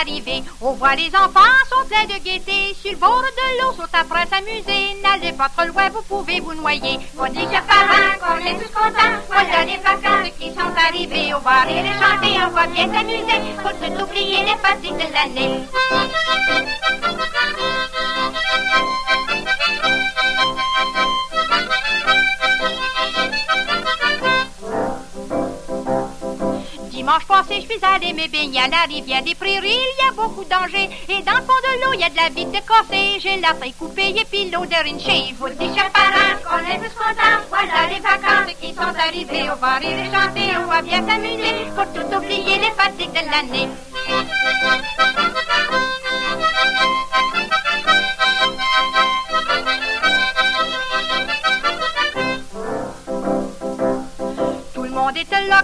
arrivés. On voit les enfants sont pleins de gaieté. Sur le bord de l'eau sont après s'amuser. N'allez pas trop loin, vous pouvez vous noyer. On dit que parents, qu'on est tous contents. Voilà les vacances qui sont arrivées. On va rire et chanter, on va bien s'amuser. Faut tout oublier les fatigues de l'année. Dimanche passé, je suis allé me baigner à la rivière des prairies. Il y a beaucoup de dangers. Et dans le fond de l'eau, il y a de la bite de corsée. J'ai la feuille coupée et puis l'eau de rinché. Vous le chers parents, qu'on est tous contents. Voilà les vacances qui sont arrivées. On va rire et chanter, on va bien s'amuser. Pour tout oublier les fatigues de l'année.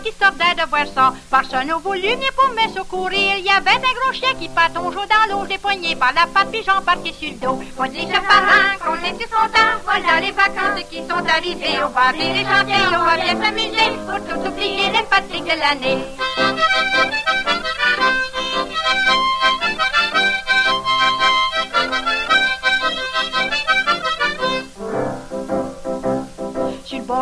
Qui sortait de voir ça. Personne n'a voulu venir pour me secourir. Il y avait un gros chien qui patauge dans l'eau. J'ai poigné par la patte puis j'embarqué sur le dos. On dit, parents, qu'on est tous contents. Voilà les vacances qui sont arrivées. On va rire et chanter, on va bien s'amuser. Pour tout oublier les fatigues de l'année.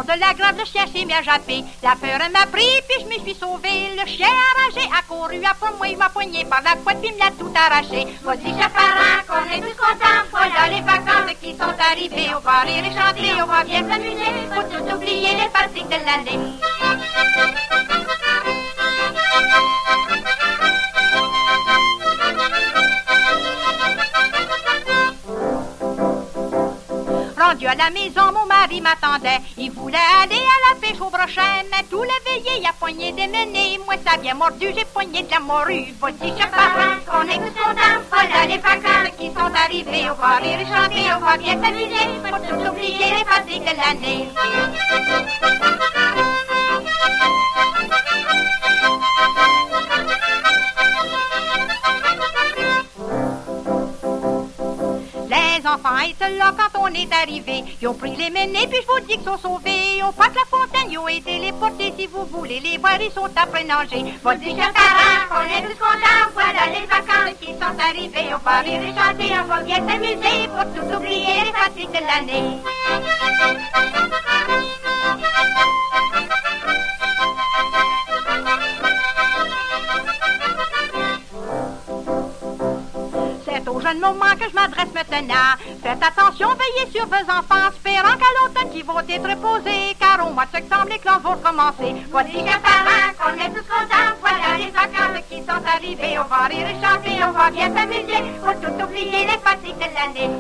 De la grave, le chien s'est mis à japper. La peur m'a pris, puis je me suis sauvé. Le chien enragé a couru après moi, il m'a poigné par la couette, puis me l'a tout arraché. Vas-y, chers qu'on est tous contents. Voilà les vacances qui sont arrivées. On va rire et chanter, on va bien s'amuser. Faut tout oublier les fatigues de l'année. Rendu à la maison, mon mari m'attendait. Il voulait aller à la pêche au brochet, mais tout l'éveillé, il a poigné des menées. Moi, ça bien mordu, j'ai poigné de la morue. Vas-y, chers parents, qu'on est tous contents. Voilà les vacances qui sont arrivées. On va rire chanter, on va bien s'amuser. Pour tout oublier les fatigues de l'année. Enfants étaient là quand on est arrivé. Ils ont pris les menées, puis je vous dis qu'ils sont sauvés. Ils ont pas que la fontaine, ils ont été les porter. Si vous voulez les voir, ils sont après nager. Vas-y, chers parents, on est tous contents. Voilà les vacances qui sont arrivées. On va rire et chanter, on va bien s'amuser. Pour tout oublier les fatigues de l'année. Moment que je m'adresse maintenant. Faites attention, veillez sur vos enfants, espérant qu'à l'automne qu'ils vont être reposés, car au mois de septembre, les clans vont commencer. Voici chers parents, qu'on est tous contents, voilà les vacances qui sont arrivées. On va rire et chanter, on va bien s'amuser, pour tout oublier les fatigues de l'année.